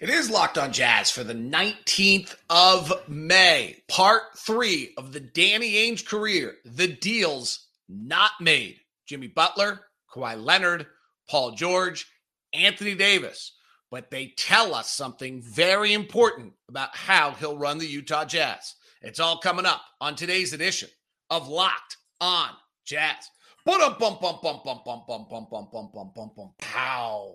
It is Locked on Jazz for the 19th of May, part three of the Danny Ainge career. The deals not made. Jimmy Butler, Kawhi Leonard, Paul George, Anthony Davis. But they tell us something very important about how he'll run the Utah Jazz. It's all coming up on today's edition of Locked on Jazz. Pow.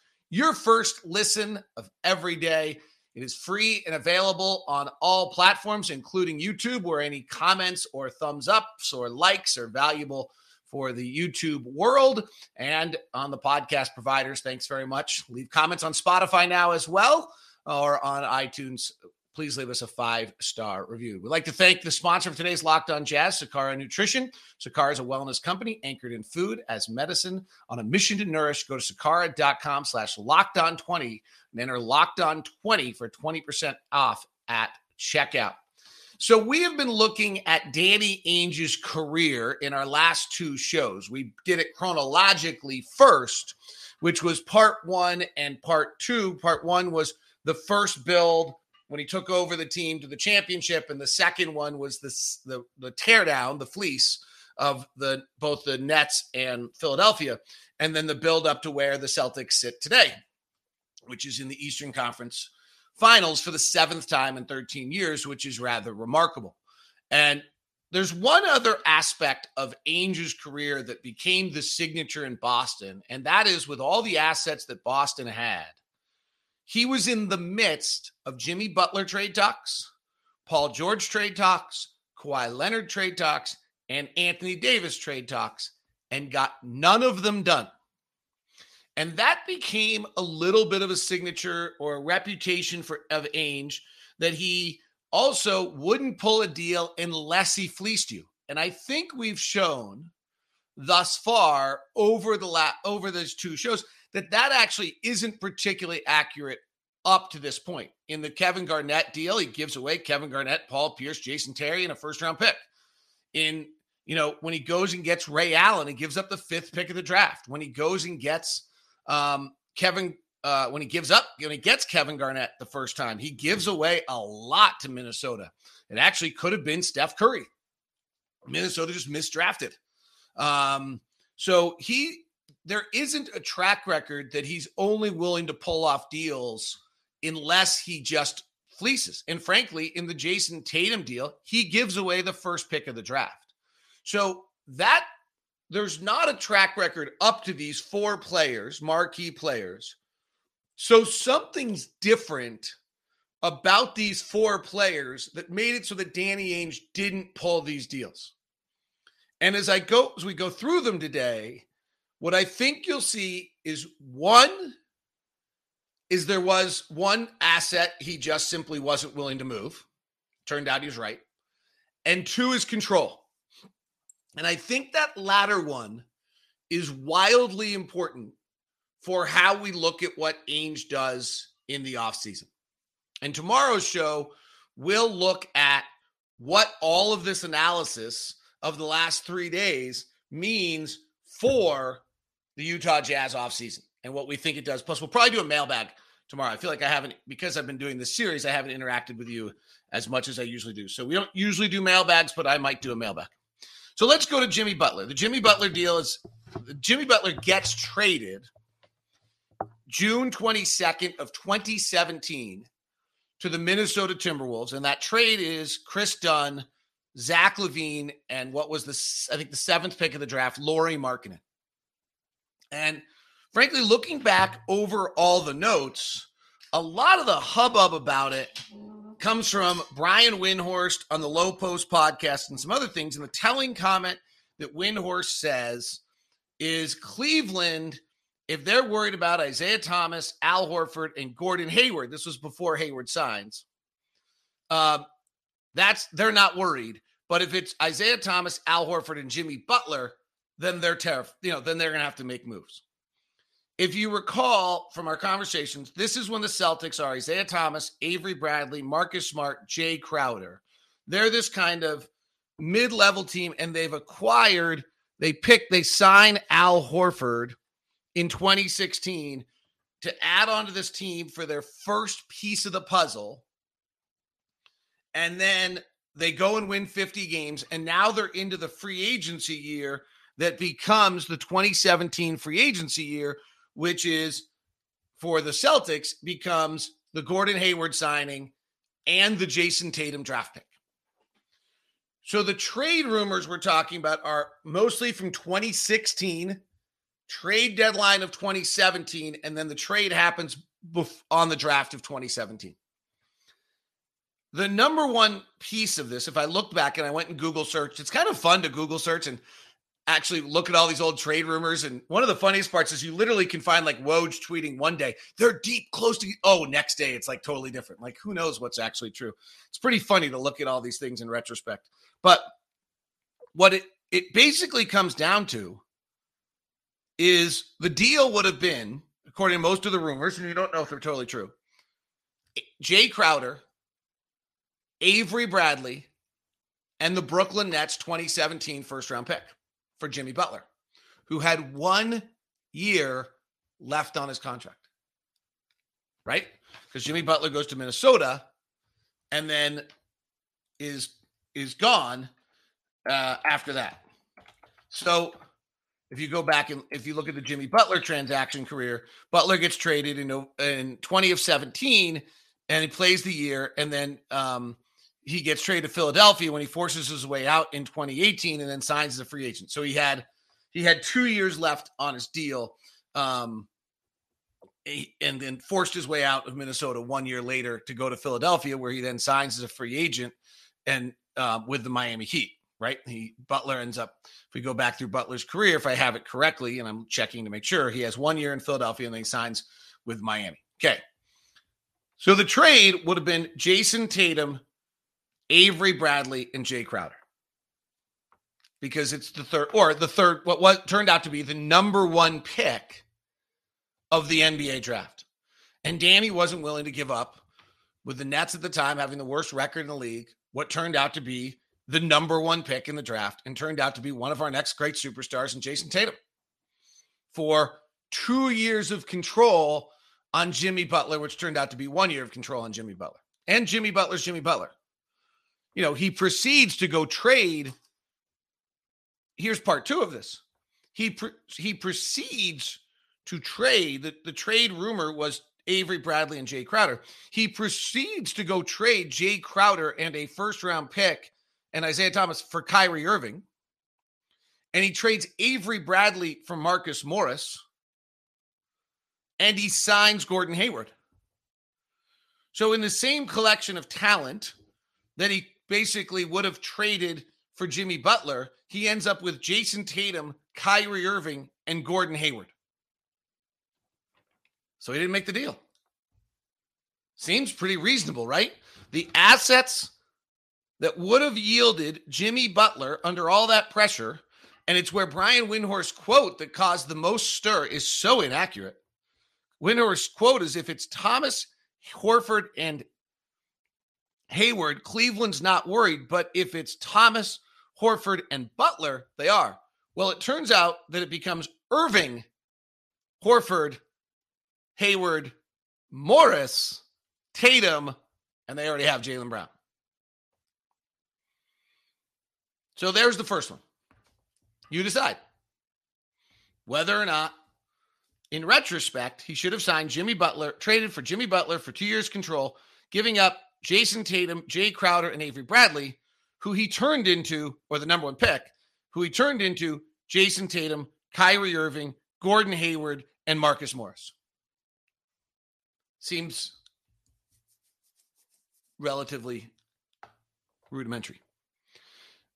your first listen of every day. It is free and available on all platforms, including YouTube, where any comments or thumbs ups or likes are valuable for the YouTube world and on the podcast providers. Thanks very much. Leave comments on Spotify now as well or on iTunes please leave us a five star review. We'd like to thank the sponsor of today's Locked On Jazz, Sakara Nutrition. Sakara is a wellness company anchored in food as medicine on a mission to nourish. Go to sakara.com slash locked on 20 and enter locked on 20 for 20% off at checkout. So we have been looking at Danny Ainge's career in our last two shows. We did it chronologically first, which was part one and part two. Part one was the first build when he took over the team to the championship, and the second one was the the, the teardown, the fleece of the both the Nets and Philadelphia, and then the build up to where the Celtics sit today, which is in the Eastern Conference Finals for the seventh time in 13 years, which is rather remarkable. And there's one other aspect of Ainge's career that became the signature in Boston, and that is with all the assets that Boston had he was in the midst of Jimmy Butler trade talks, Paul George trade talks, Kawhi Leonard trade talks, and Anthony Davis trade talks, and got none of them done. And that became a little bit of a signature or a reputation for of Ainge that he also wouldn't pull a deal unless he fleeced you. And I think we've shown thus far over the la- over those two shows that that actually isn't particularly accurate up to this point. In the Kevin Garnett deal, he gives away Kevin Garnett, Paul Pierce, Jason Terry, and a first round pick. In you know when he goes and gets Ray Allen, he gives up the fifth pick of the draft. When he goes and gets um, Kevin, uh, when he gives up, when he gets Kevin Garnett the first time, he gives away a lot to Minnesota. It actually could have been Steph Curry. Minnesota just misdrafted. Um, so he there isn't a track record that he's only willing to pull off deals unless he just fleeces. And frankly, in the Jayson Tatum deal, he gives away the first pick of the draft. So that there's not a track record up to these four players, marquee players. So something's different about these four players that made it so that Danny Ainge didn't pull these deals. And as I go as we go through them today, what I think you'll see is one is there was one asset he just simply wasn't willing to move. Turned out he was right. And two is control. And I think that latter one is wildly important for how we look at what Ainge does in the offseason. And tomorrow's show, we'll look at what all of this analysis of the last three days means for the Utah Jazz offseason and what we think it does. Plus, we'll probably do a mailbag tomorrow. I feel like I haven't, because I've been doing this series, I haven't interacted with you as much as I usually do. So we don't usually do mailbags, but I might do a mailbag. So let's go to Jimmy Butler. The Jimmy Butler deal is Jimmy Butler gets traded June 22nd of 2017 to the Minnesota Timberwolves. And that trade is Kris Dunn, Zach LaVine, and what was the, I think the seventh pick of the draft, Lauri Markkanen. And frankly, looking back over all the notes, a lot of the hubbub about it comes from Brian Windhorst on the Lowe Post podcast and some other things. And the telling comment that Windhorst says is Cleveland if they're worried about Isaiah Thomas, Al Horford, and Gordon Hayward, this was before Hayward signs. Um, that's they're not worried. But if it's Isaiah Thomas, Al Horford, and Jimmy Butler, then they're terrified. You know, then they're going to have to make moves. If you recall from our conversations, this is when the Celtics are Isaiah Thomas, Avery Bradley, Marcus Smart, Jae Crowder. They're this kind of mid-level team, and they've acquired. They pick. They sign Al Horford in 2016 to add on to this team for their first piece of the puzzle. And then they go and win 50 games. And now they're into the free agency year that becomes the 2017 free agency year, which is for the Celtics, becomes the Gordon Hayward signing and the Jayson Tatum draft pick. So the trade rumors we're talking about are mostly from 2016 trade deadline of 2017, and then the trade happens bef- on the draft of 2017. The number one piece of this, if I looked back and I went and Google search, it's kind of fun to Google search and actually look at all these old trade rumors. And one of the funniest parts is you literally can find like Woj tweeting one day, they're deep close to, oh, next day it's like totally different. Like who knows what's actually true. It's pretty funny to look at all these things in retrospect. But what it, it basically comes down to is the deal would have been, according to most of the rumors, and you don't know if they're totally true, Jae Crowder, Avery Bradley, and the Brooklyn Nets 2017 first round pick for Jimmy Butler, who had one year left on his contract. Right? Because Jimmy Butler goes to Minnesota and then is is gone uh, after that. So if you go back and if you look at the Jimmy Butler transaction career, Butler gets traded in in 20 of 17 and he plays the year and then um, he gets traded to Philadelphia when he forces his way out in 2018 and then signs as a free agent. So he had he had 2 years left on his deal um, and then forced his way out of Minnesota 1 year later to go to Philadelphia where he then signs as a free agent and uh, with the Miami Heat right? He Butler ends up, if we go back through Butler's career, if I have it correctly, and I'm checking to make sure, he has one year in Philadelphia and then he signs with Miami. Okay. So the trade would have been Jayson Tatum, Avery Bradley, and Jae Crowder. Because it's the third, or the third, what, what turned out to be the number one pick of the NBA draft. And Danny wasn't willing to give up with the Nets at the time having the worst record in the league, what turned out to be the number one pick in the draft and turned out to be one of our next great superstars in Jayson Tatum for two years of control on Jimmy Butler, which turned out to be one year of control on Jimmy Butler. And Jimmy Butler's Jimmy Butler. You know, he proceeds to go trade. Here's part two of this. He pre- he proceeds to trade. The, the trade rumor was Avery Bradley and Jae Crowder. He proceeds to go trade Jae Crowder and a first round pick and Isaiah Thomas for Kyrie Irving. And he trades Avery Bradley for Marcus Morris. And he signs Gordon Hayward. So, in the same collection of talent that he basically would have traded for Jimmy Butler, he ends up with Jayson Tatum, Kyrie Irving, and Gordon Hayward. So he didn't make the deal. Seems pretty reasonable, right? The assets that would have yielded Jimmy Butler under all that pressure. And it's where Brian Windhorst's quote that caused the most stir is so inaccurate. Windhorst's quote is if it's Thomas, Horford, and Hayward, Cleveland's not worried. But if it's Thomas, Horford, and Butler, they are. Well, it turns out that it becomes Irving, Horford, Hayward, Morris, Tatum, and they already have Jaylen Brown. So there's the first one. You decide whether or not, in retrospect, he should have signed Jimmy Butler, traded for Jimmy Butler for two years control, giving up Jayson Tatum, Jae Crowder, and Avery Bradley, who he turned into, or the number one pick, who he turned into Jayson Tatum, Kyrie Irving, Gordon Hayward, and Marcus Morris. Seems relatively rudimentary.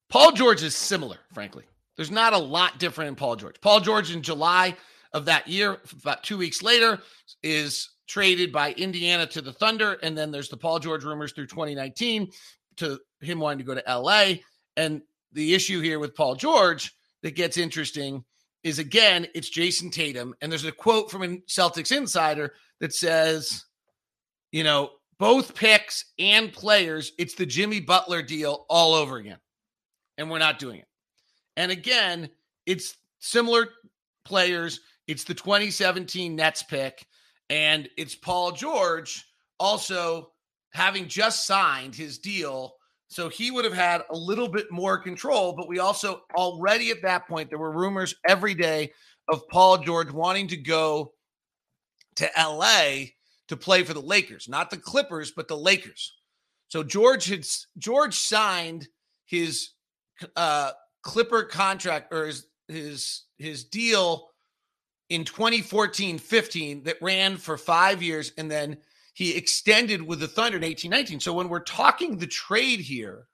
Paul George is similar, frankly. There's not a lot different in Paul George. Paul George in July of that year. About two weeks later, is traded by Indiana to the Thunder. And then there's the Paul George rumors through 2019 to him wanting to go to LA. And the issue here with Paul George that gets interesting is again, it's Jayson Tatum. And there's a quote from a Celtics insider that says, you know, both picks and players, it's the Jimmy Butler deal all over again. And we're not doing it. And again, it's similar players. It's the 2017 Nets pick. And it's Paul George also having just signed his deal. So he would have had a little bit more control. But we also already at that point, there were rumors every day of Paul George wanting to go to LA to play for the Lakers, not the Clippers, but the Lakers. So George had George signed his uh, Clipper contract or his his his deal in 2014-15 that ran for 5 years and then he extended with the Thunder in 18-19. So when we're talking the trade here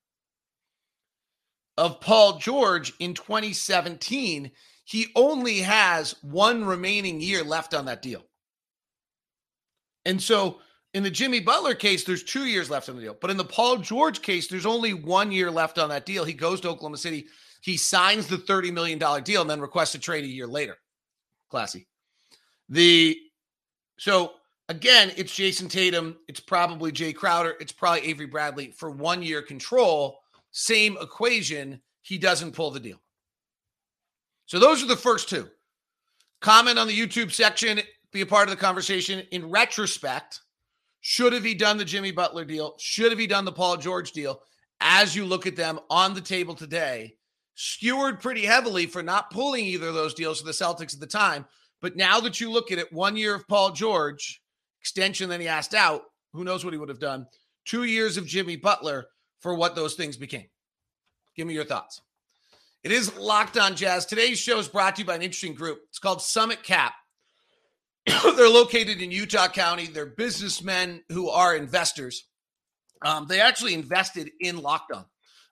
of Paul George in 2017, he only has one remaining year left on that deal. And so in the Jimmy Butler case, there's two years left on the deal. But in the Paul George case, there's only one year left on that deal. He goes to Oklahoma City. He signs the $30 million deal and then requests a trade a year later. Classy. The so again, it's Jayson Tatum, it's probably Jae Crowder, it's probably Avery Bradley for one year control. Same equation. He doesn't pull the deal. So those are the first two. Comment on the YouTube section be a part of the conversation. In retrospect, should have he done the Jimmy Butler deal? Should have he done the Paul George deal? As you look at them on the table today, skewered pretty heavily for not pulling either of those deals for the Celtics at the time. But now that you look at it, one year of Paul George extension, then he asked out. Who knows what he would have done? Two years of Jimmy Butler for what those things became. Give me your thoughts. It is Locked On Jazz. Today's show is brought to you by an interesting group. It's called Summit Cap. they're located in Utah County. They're businessmen who are investors. Um, they actually invested in Locked On.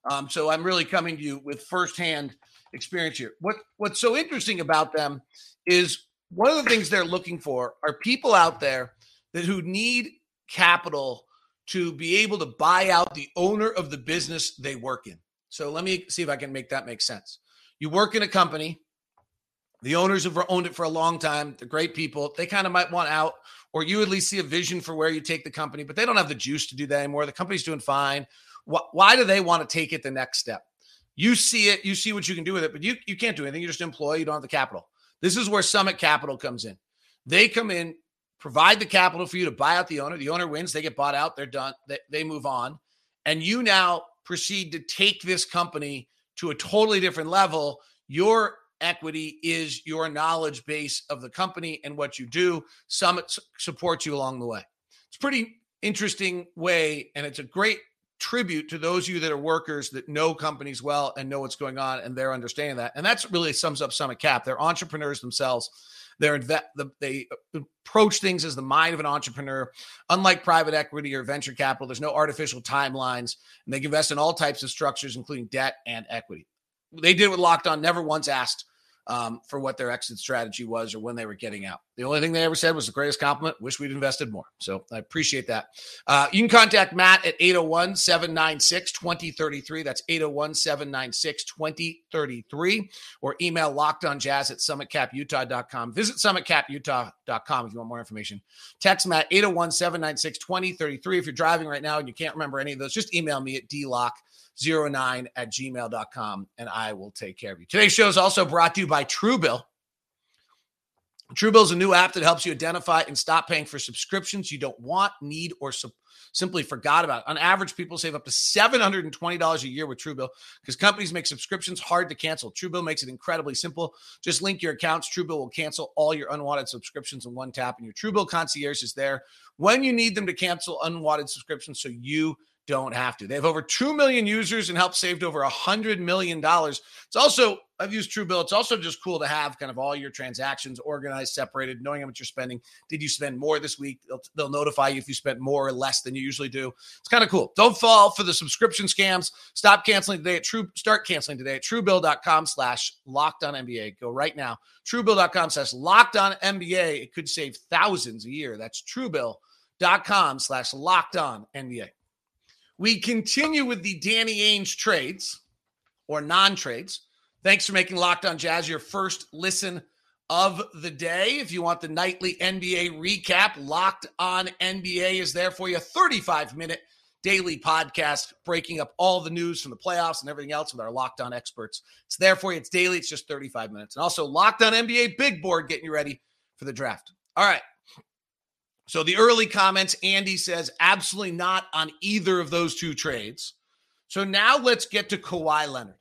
Um, so I'm really coming to you with firsthand experience here. What What's so interesting about them is one of the things they're looking for are people out there that who need capital to be able to buy out the owner of the business they work in. So let me see if I can make that make sense. You work in a company, the owners have owned it for a long time. They're great people. They kind of might want out, or you at least see a vision for where you take the company, but they don't have the juice to do that anymore. The company's doing fine. Why do they want to take it the next step? You see it, you see what you can do with it, but you, you can't do anything. You're just an employee, you don't have the capital. This is where Summit Capital comes in. They come in, provide the capital for you to buy out the owner. The owner wins, they get bought out, they're done, they, they move on. And you now proceed to take this company to a totally different level. Your equity is your knowledge base of the company and what you do. Summit supports you along the way. It's a pretty interesting way, and it's a great tribute to those of you that are workers that know companies well and know what's going on, and they're understanding that. And that's really sums up Summit Cap. They're entrepreneurs themselves. They're inve- they approach things as the mind of an entrepreneur. Unlike private equity or venture capital, there's no artificial timelines, and they invest in all types of structures, including debt and equity. They did what Locked On never once asked um, for what their exit strategy was or when they were getting out. The only thing they ever said was the greatest compliment. Wish we'd invested more. So I appreciate that. Uh, you can contact Matt at 801 796 2033. That's 801 796 2033. Or email lockedonjazz at summitcaputah.com. Visit summitcaputah.com if you want more information. Text Matt 801 796 2033. If you're driving right now and you can't remember any of those, just email me at dlock 09 at gmail.com and I will take care of you. Today's show is also brought to you by Truebill. Truebill is a new app that helps you identify and stop paying for subscriptions you don't want, need, or su- simply forgot about. On average, people save up to $720 a year with Truebill because companies make subscriptions hard to cancel. Truebill makes it incredibly simple. Just link your accounts. Truebill will cancel all your unwanted subscriptions in one tap, and your Truebill concierge is there when you need them to cancel unwanted subscriptions so you don't have to. They have over 2 million users and helped saved over $100 million. It's also, I've used Truebill. It's also just cool to have kind of all your transactions organized, separated, knowing how much you're spending. Did you spend more this week? They'll, they'll notify you if you spent more or less than you usually do. It's kind of cool. Don't fall for the subscription scams. Stop canceling today at True, start canceling today at truebill.com slash locked on NBA. Go right now. Truebill.com slash locked on NBA. It could save thousands a year. That's truebill.com slash locked on NBA. We continue with the Danny Ainge trades or non trades. Thanks for making Locked On Jazz your first listen of the day. If you want the nightly NBA recap, Locked On NBA is there for you. 35 minute daily podcast breaking up all the news from the playoffs and everything else with our Locked On experts. It's there for you. It's daily, it's just 35 minutes. And also, Locked On NBA big board getting you ready for the draft. All right. So the early comments, Andy says absolutely not on either of those two trades. So now let's get to Kawhi Leonard.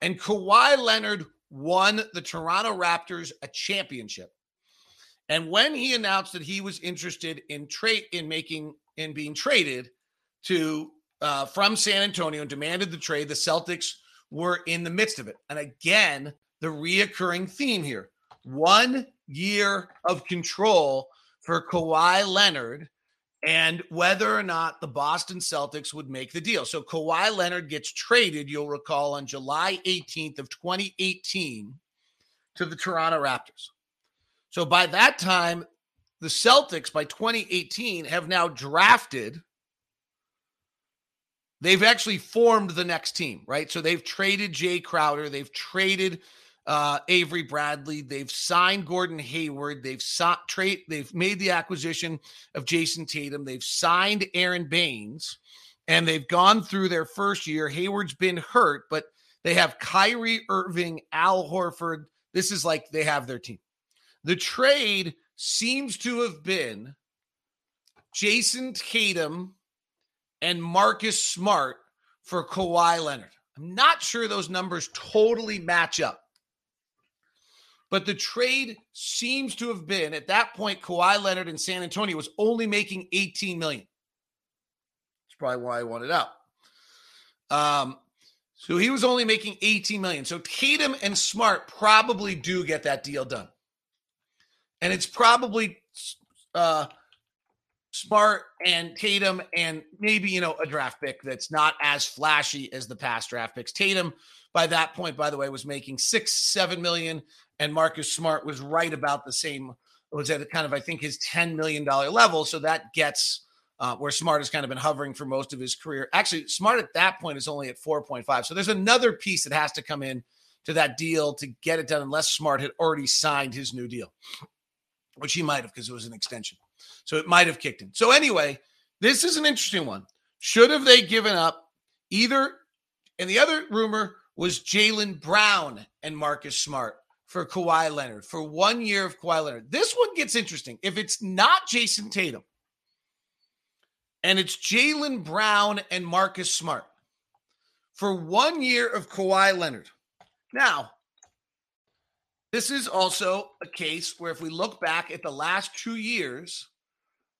And Kawhi Leonard won the Toronto Raptors a championship. And when he announced that he was interested in trade in making in being traded to uh, from San Antonio and demanded the trade, the Celtics were in the midst of it. And again, the reoccurring theme here: one year of control for Kawhi Leonard and whether or not the Boston Celtics would make the deal. So Kawhi Leonard gets traded, you'll recall, on July 18th of 2018 to the Toronto Raptors. So by that time, the Celtics by 2018 have now drafted they've actually formed the next team, right? So they've traded Jae Crowder, they've traded uh, Avery Bradley. They've signed Gordon Hayward. They've so- trade. They've made the acquisition of Jayson Tatum. They've signed Aron Baynes, and they've gone through their first year. Hayward's been hurt, but they have Kyrie Irving, Al Horford. This is like they have their team. The trade seems to have been Jayson Tatum and Marcus Smart for Kawhi Leonard. I'm not sure those numbers totally match up. But the trade seems to have been at that point, Kawhi Leonard in San Antonio was only making 18 million. That's probably why I wanted out. Um, so he was only making 18 million. So Tatum and Smart probably do get that deal done. And it's probably uh, Smart and Tatum and maybe, you know, a draft pick that's not as flashy as the past draft picks. Tatum, by that point, by the way, was making six, seven million and Marcus Smart was right about the same. Was at kind of I think his ten million dollar level, so that gets uh, where Smart has kind of been hovering for most of his career. Actually, Smart at that point is only at four point five. So there's another piece that has to come in to that deal to get it done, unless Smart had already signed his new deal, which he might have because it was an extension. So it might have kicked in. So anyway, this is an interesting one. Should have they given up either? And the other rumor was Jaylen Brown and Marcus Smart for Kawhi Leonard for one year of Kawhi Leonard. This one gets interesting. If it's not Jayson Tatum and it's Jaylen Brown and Marcus Smart for one year of Kawhi Leonard. Now, this is also a case where if we look back at the last two years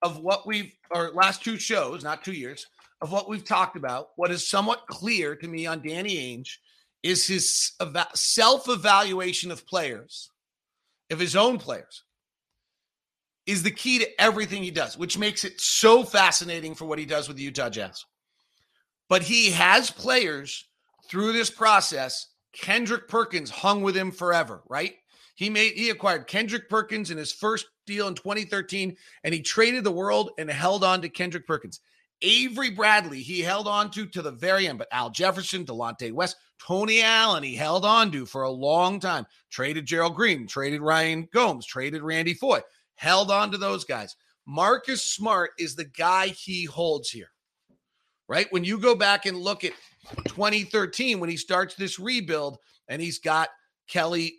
of what we've, or last two shows, not two years, of what we've talked about, what is somewhat clear to me on Danny Ainge is his self evaluation of players, of his own players, is the key to everything he does, which makes it so fascinating for what he does with the Utah Jazz. But he has players through this process. Kendrick Perkins hung with him forever, right? He made he acquired Kendrick Perkins in his first deal in 2013, and he traded the world and held on to Kendrick Perkins. Avery Bradley, he held on to to the very end, but Al Jefferson, Delonte West, Tony Allen, he held on to for a long time. Traded Gerald Green, traded Ryan Gomes, traded Randy Foye, held on to those guys. Marcus Smart is the guy he holds here, right? When you go back and look at 2013, when he starts this rebuild and he's got Kelly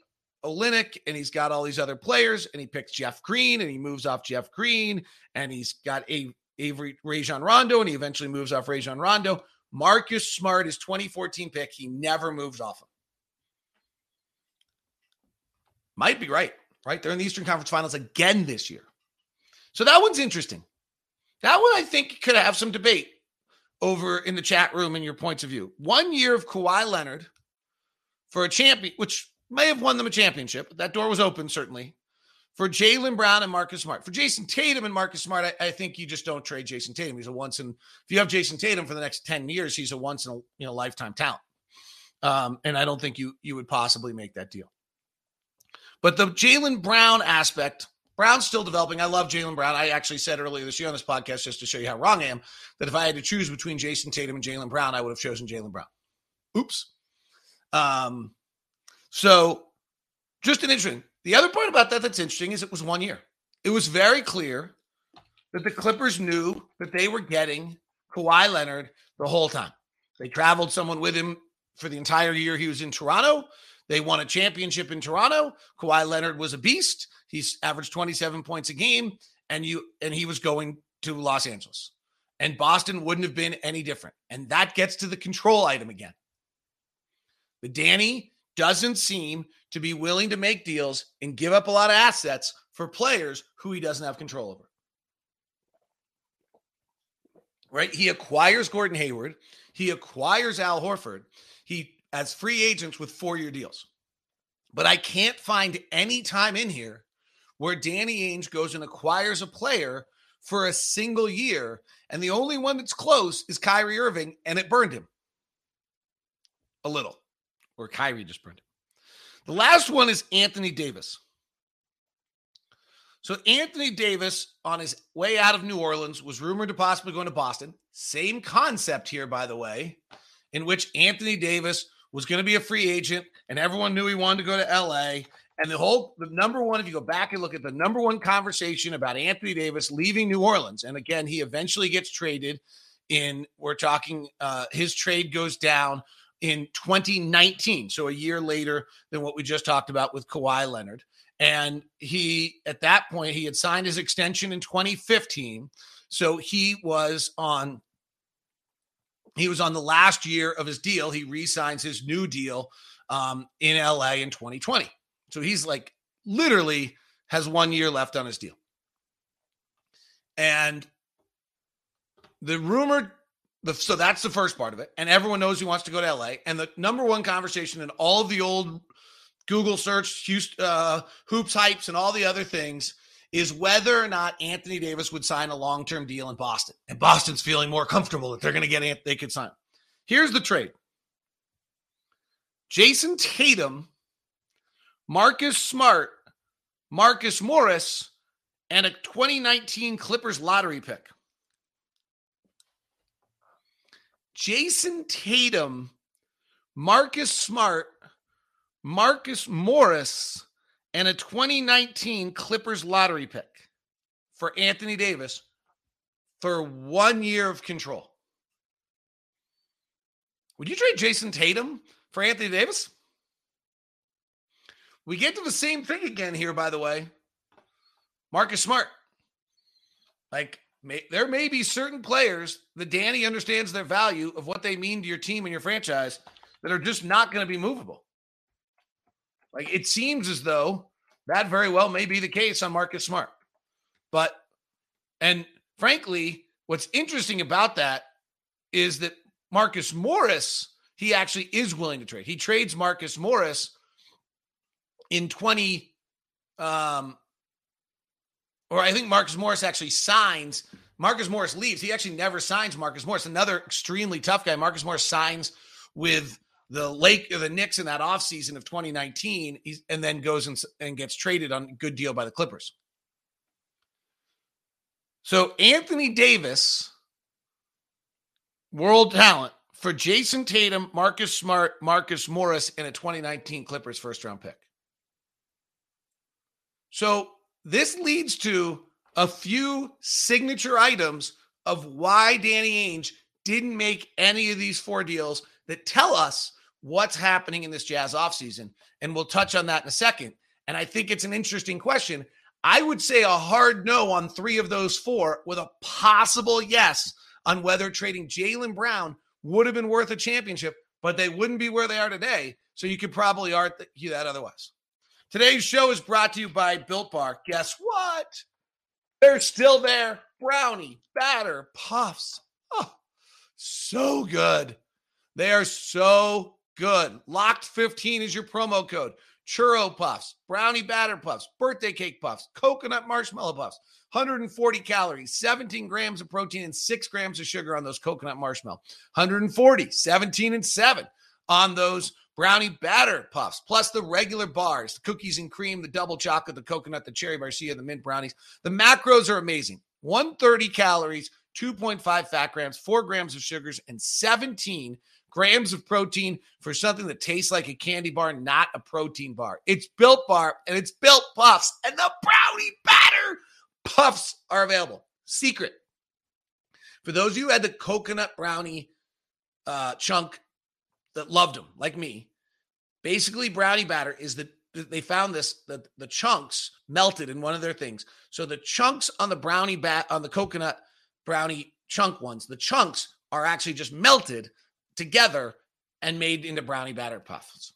Olynyk and he's got all these other players and he picks Jeff Green and he moves off Jeff Green and he's got a Avery Rajon Rondo and he eventually moves off Rajon Rondo. Marcus Smart is 2014 pick. He never moves off him. Might be right, right? They're in the Eastern Conference Finals again this year. So that one's interesting. That one I think could have some debate. over in the chat room and your points of view. One year of Kawhi Leonard for a champion, which may have won them a championship. But that door was open, certainly. For Jaylen Brown and Marcus Smart. For Jayson Tatum and Marcus Smart, I, I, think you just don't trade Jayson Tatum. He's a once in, if you have Jayson Tatum for the next 10 years, he's a once in a you know, lifetime talent. Um, and I don't think you you would possibly make that deal. But the Jaylen Brown aspect, Brown's still developing. I love Jaylen Brown. I actually said earlier this year on this podcast, just to show you how wrong I am, that if I had to choose between Jayson Tatum and Jaylen Brown, I would have chosen Jaylen Brown. Oops. Um, so just an interesting. The other point about that that's interesting is it was one year. It was very clear that the Clippers knew that they were getting Kawhi Leonard the whole time. They traveled someone with him for the entire year he was in Toronto. They won a championship in Toronto. Kawhi Leonard was a beast. He's averaged 27 points a game, and you and he was going to Los Angeles. And Boston wouldn't have been any different. And that gets to the control item again. The Danny doesn't seem to be willing to make deals and give up a lot of assets for players who he doesn't have control over. Right? He acquires Gordon Hayward, he acquires Al Horford. He has free agents with four-year deals. But I can't find any time in here where Danny Ainge goes and acquires a player for a single year. And the only one that's close is Kyrie Irving, and it burned him a little or Kyrie just burned it. The last one is Anthony Davis. So Anthony Davis, on his way out of New Orleans, was rumored to possibly going to Boston. Same concept here, by the way, in which Anthony Davis was going to be a free agent, and everyone knew he wanted to go to LA. And the whole, the number one, if you go back and look at the number one conversation about Anthony Davis leaving New Orleans, and again, he eventually gets traded. In we're talking, uh, his trade goes down in 2019, so a year later than what we just talked about with Kawhi Leonard. And he, at that point, he had signed his extension in 2015. So he was on he was on the last year of his deal. He re-signs his new deal um, in LA in 2020. So he's like literally has one year left on his deal. And the rumored the, so that's the first part of it. And everyone knows he wants to go to LA. And the number one conversation in all of the old Google search, Houston, uh, hoops hypes, and all the other things is whether or not Anthony Davis would sign a long term deal in Boston. And Boston's feeling more comfortable that they're going to get they could sign. Here's the trade Jayson Tatum, Marcus Smart, Marcus Morris, and a 2019 Clippers lottery pick. Jayson Tatum, Marcus Smart, Marcus Morris, and a 2019 Clippers lottery pick for Anthony Davis for one year of control. Would you trade Jayson Tatum for Anthony Davis? We get to the same thing again here, by the way. Marcus Smart. Like, May, there may be certain players that Danny understands their value of what they mean to your team and your franchise that are just not going to be movable. Like it seems as though that very well may be the case on Marcus Smart. But, and frankly, what's interesting about that is that Marcus Morris, he actually is willing to trade. He trades Marcus Morris in 20, um, or I think Marcus Morris actually signs. Marcus Morris leaves. He actually never signs Marcus Morris. Another extremely tough guy. Marcus Morris signs with the Lake the Knicks in that offseason of 2019 and then goes and, and gets traded on a good deal by the Clippers. So Anthony Davis, world talent for Jayson Tatum, Marcus Smart, Marcus Morris, and a 2019 Clippers first round pick. So this leads to a few signature items of why Danny Ainge didn't make any of these four deals that tell us what's happening in this Jazz offseason. And we'll touch on that in a second. And I think it's an interesting question. I would say a hard no on three of those four with a possible yes on whether trading Jaylen Brown would have been worth a championship, but they wouldn't be where they are today. So you could probably argue that otherwise. Today's show is brought to you by Built Bar. Guess what? They're still there. Brownie, batter, puffs. Oh, so good. They are so good. Locked 15 is your promo code. Churro puffs, brownie batter puffs, birthday cake puffs, coconut marshmallow puffs. 140 calories, 17 grams of protein, and 6 grams of sugar on those coconut marshmallow. 140, 17 and 7 on those brownie batter puffs, plus the regular bars, the cookies and cream, the double chocolate, the coconut, the cherry barcia, the mint brownies. The macros are amazing. 130 calories, 2.5 fat grams, 4 grams of sugars, and 17 grams of protein for something that tastes like a candy bar, not a protein bar. It's built bar and it's built puffs, and the brownie batter puffs are available. Secret. For those of you who had the coconut brownie uh, chunk that loved them, like me, basically brownie batter is the they found this the the chunks melted in one of their things. So the chunks on the brownie bat on the coconut brownie chunk ones, the chunks are actually just melted together and made into brownie batter puffs.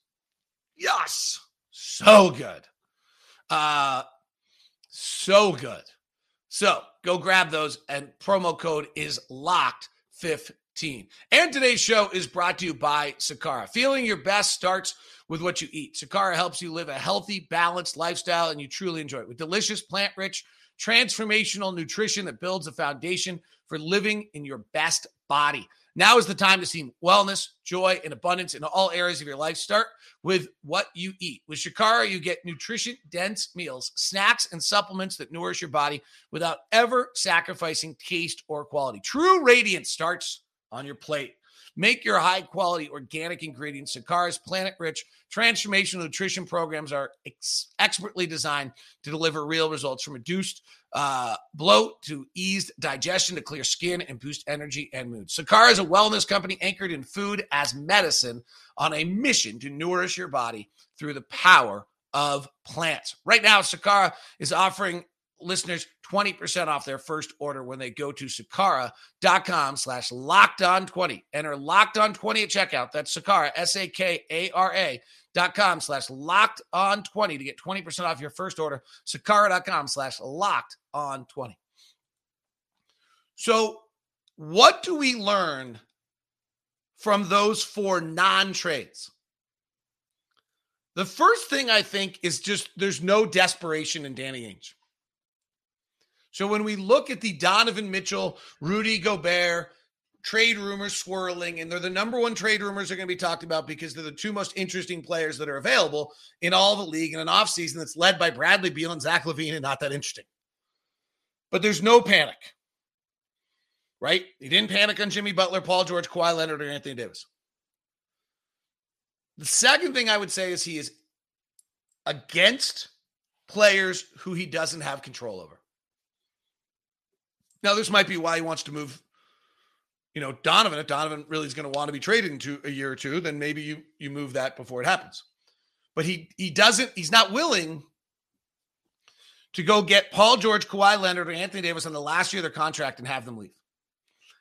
Yes, so good. Uh so good. So go grab those, and promo code is locked 15. And today's show is brought to you by Sakara. Feeling your best starts with what you eat. Sakara helps you live a healthy, balanced lifestyle, and you truly enjoy it with delicious, plant rich, transformational nutrition that builds a foundation for living in your best body. Now is the time to see wellness, joy, and abundance in all areas of your life. Start with what you eat. With Sakara, you get nutrition dense meals, snacks, and supplements that nourish your body without ever sacrificing taste or quality. True radiance starts on your plate. Make your high quality organic ingredients. Sakara's planet rich transformational nutrition programs are ex- expertly designed to deliver real results from reduced uh, bloat to eased digestion to clear skin and boost energy and mood. Sakara is a wellness company anchored in food as medicine on a mission to nourish your body through the power of plants. Right now, Sakara is offering listeners 20% off their first order when they go to sakara.com slash locked on 20 enter locked on 20 at checkout. That's sakara s-a-k-a-r-a dot com slash locked on 20 to get 20% off your first order. Sakara.com slash locked on 20 so what do we learn from those four non-trades? The first thing i think is just there's no desperation in danny ainge so when we look at the Donovan Mitchell, Rudy Gobert trade rumors swirling, and they're the number one trade rumors are going to be talked about because they're the two most interesting players that are available in all the league in an offseason that's led by Bradley Beal and Zach LaVine and not that interesting. But there's no panic, right? He didn't panic on Jimmy Butler, Paul George, Kawhi Leonard, or Anthony Davis. The second thing I would say is he is against players who he doesn't have control over. Now, this might be why he wants to move, you know, Donovan. If Donovan really is going to want to be traded into a year or two, then maybe you you move that before it happens. But he he doesn't. He's not willing to go get Paul George, Kawhi Leonard, or Anthony Davis on the last year of their contract and have them leave.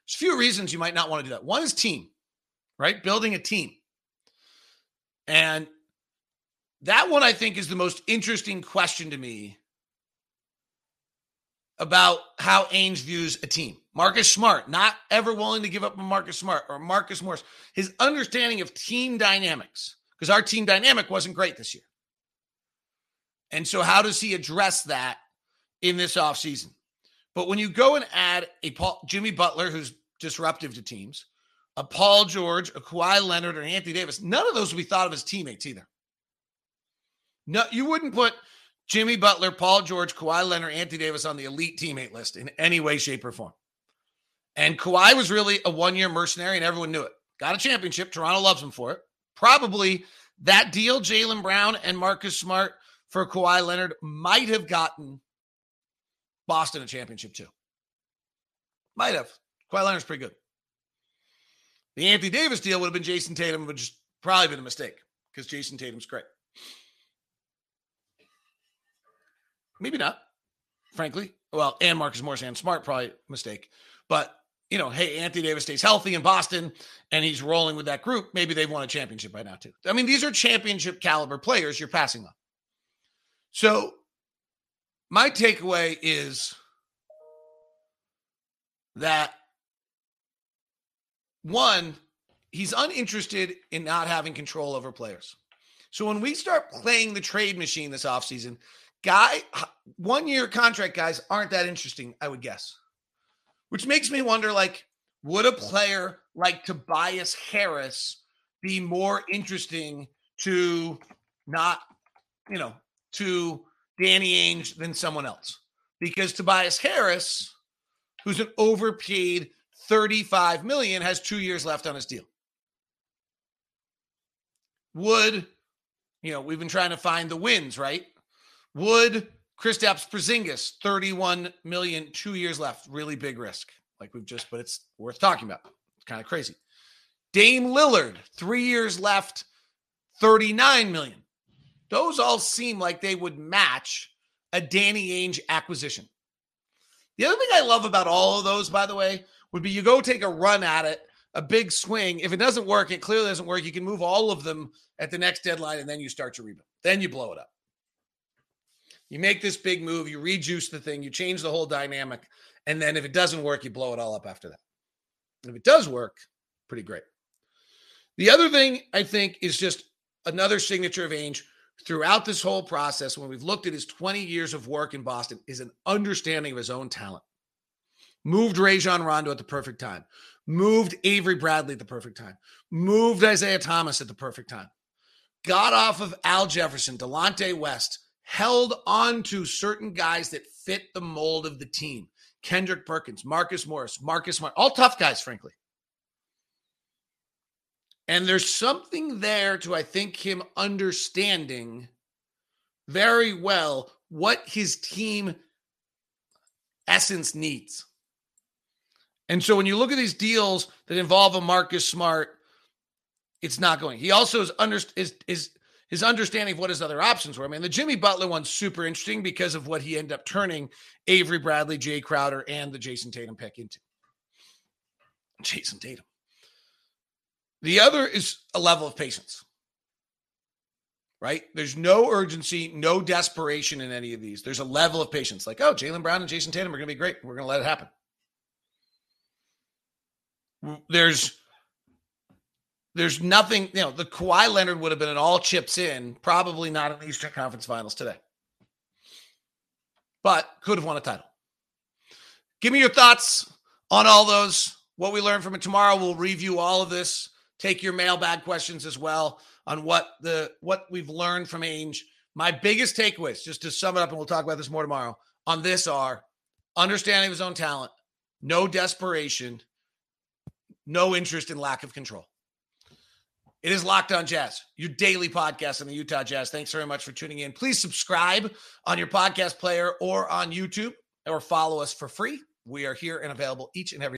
There's a few reasons you might not want to do that. One is team, right? Building a team. And that one I think is the most interesting question to me about how Ainge views a team. Marcus Smart, not ever willing to give up on Marcus Smart or Marcus Morris. His understanding of team dynamics, because our team dynamic wasn't great this year. And so, how does he address that in this offseason? But when you go and add a Paul, Jimmy Butler, who's disruptive to teams, a Paul George, a Kawhi Leonard, or Anthony Davis, none of those would be thought of as teammates either. No, you wouldn't put Jimmy Butler, Paul George, Kawhi Leonard, Anthony Davis on the elite teammate list in any way, shape, or form. And Kawhi was really a one year mercenary, and everyone knew it. Got a championship. Toronto loves him for it. Probably that deal, Jaylen Brown and Marcus Smart for Kawhi Leonard might have gotten Boston a championship too. Might have. Kawhi Leonard's pretty good. The Anthony Davis deal would have been Jayson Tatum, which probably been a mistake because Jayson Tatum's great. Maybe not, frankly. Well, and Marcus Morris and Smart, probably mistake. But, you know, hey, Anthony Davis stays healthy in Boston and he's rolling with that group. Maybe they've won a championship by now, too. I mean, these are championship caliber players you're passing on. So, my takeaway is that one, he's uninterested in not having control over players. So when we start playing the trade machine this offseason, guy one year contract guys aren't that interesting, I would guess. Which makes me wonder like would a player like Tobias Harris be more interesting to not, you know, to Danny Ainge than someone else? Because Tobias Harris, who's an overpaid 35 million, has two years left on his deal. Would, you know, we've been trying to find the wins, right? Would Kristaps Porzingis, 31 million, two years left, really big risk. Like we've just, but it's worth talking about. It's kind of crazy. Dame Lillard, three years left, 39 million. Those all seem like they would match a Danny Ainge acquisition. The other thing I love about all of those, by the way, would be you go take a run at it, a big swing. If it doesn't work, it clearly doesn't work. You can move all of them at the next deadline and then you start your rebuild. Then you blow it up. You make this big move, you rejuice the thing, you change the whole dynamic. And then if it doesn't work, you blow it all up after that. if it does work, pretty great. The other thing I think is just another signature of Ainge throughout this whole process, when we've looked at his 20 years of work in Boston, is an understanding of his own talent. Moved Rajon Rondo at the perfect time, moved Avery Bradley at the perfect time, moved Isaiah Thomas at the perfect time, got off of Al Jefferson, Delonte West, held on to certain guys that fit the mold of the team. Kendrick Perkins, Marcus Morris, Marcus Smart, all tough guys, frankly. And there's something there to, I think, him understanding very well what his team essence needs. And so when you look at these deals that involve a Marcus Smart, it's not going. He also is under is is his understanding of what his other options were. I mean, the Jimmy Butler one's super interesting because of what he ended up turning Avery Bradley, Jae Crowder, and the Jayson Tatum pick into. Jayson Tatum. The other is a level of patience, right? There's no urgency, no desperation in any of these. There's a level of patience, like, oh, Jaylen Brown and Jayson Tatum are going to be great. We're going to let it happen. There's there's nothing, you know, the Kawhi Leonard would have been an all chips in, probably not in the Eastern Conference Finals today, but could have won a title. Give me your thoughts on all those, what we learned from it tomorrow. We'll review all of this, take your mailbag questions as well on what the what we've learned from Ainge. My biggest takeaways, just to sum it up, and we'll talk about this more tomorrow, on this are understanding of his own talent, no desperation, no interest in lack of control. It is Locked On Jazz, your daily podcast on the Utah Jazz. Thanks very much for tuning in. Please subscribe on your podcast player or on YouTube or follow us for free. We are here and available each and every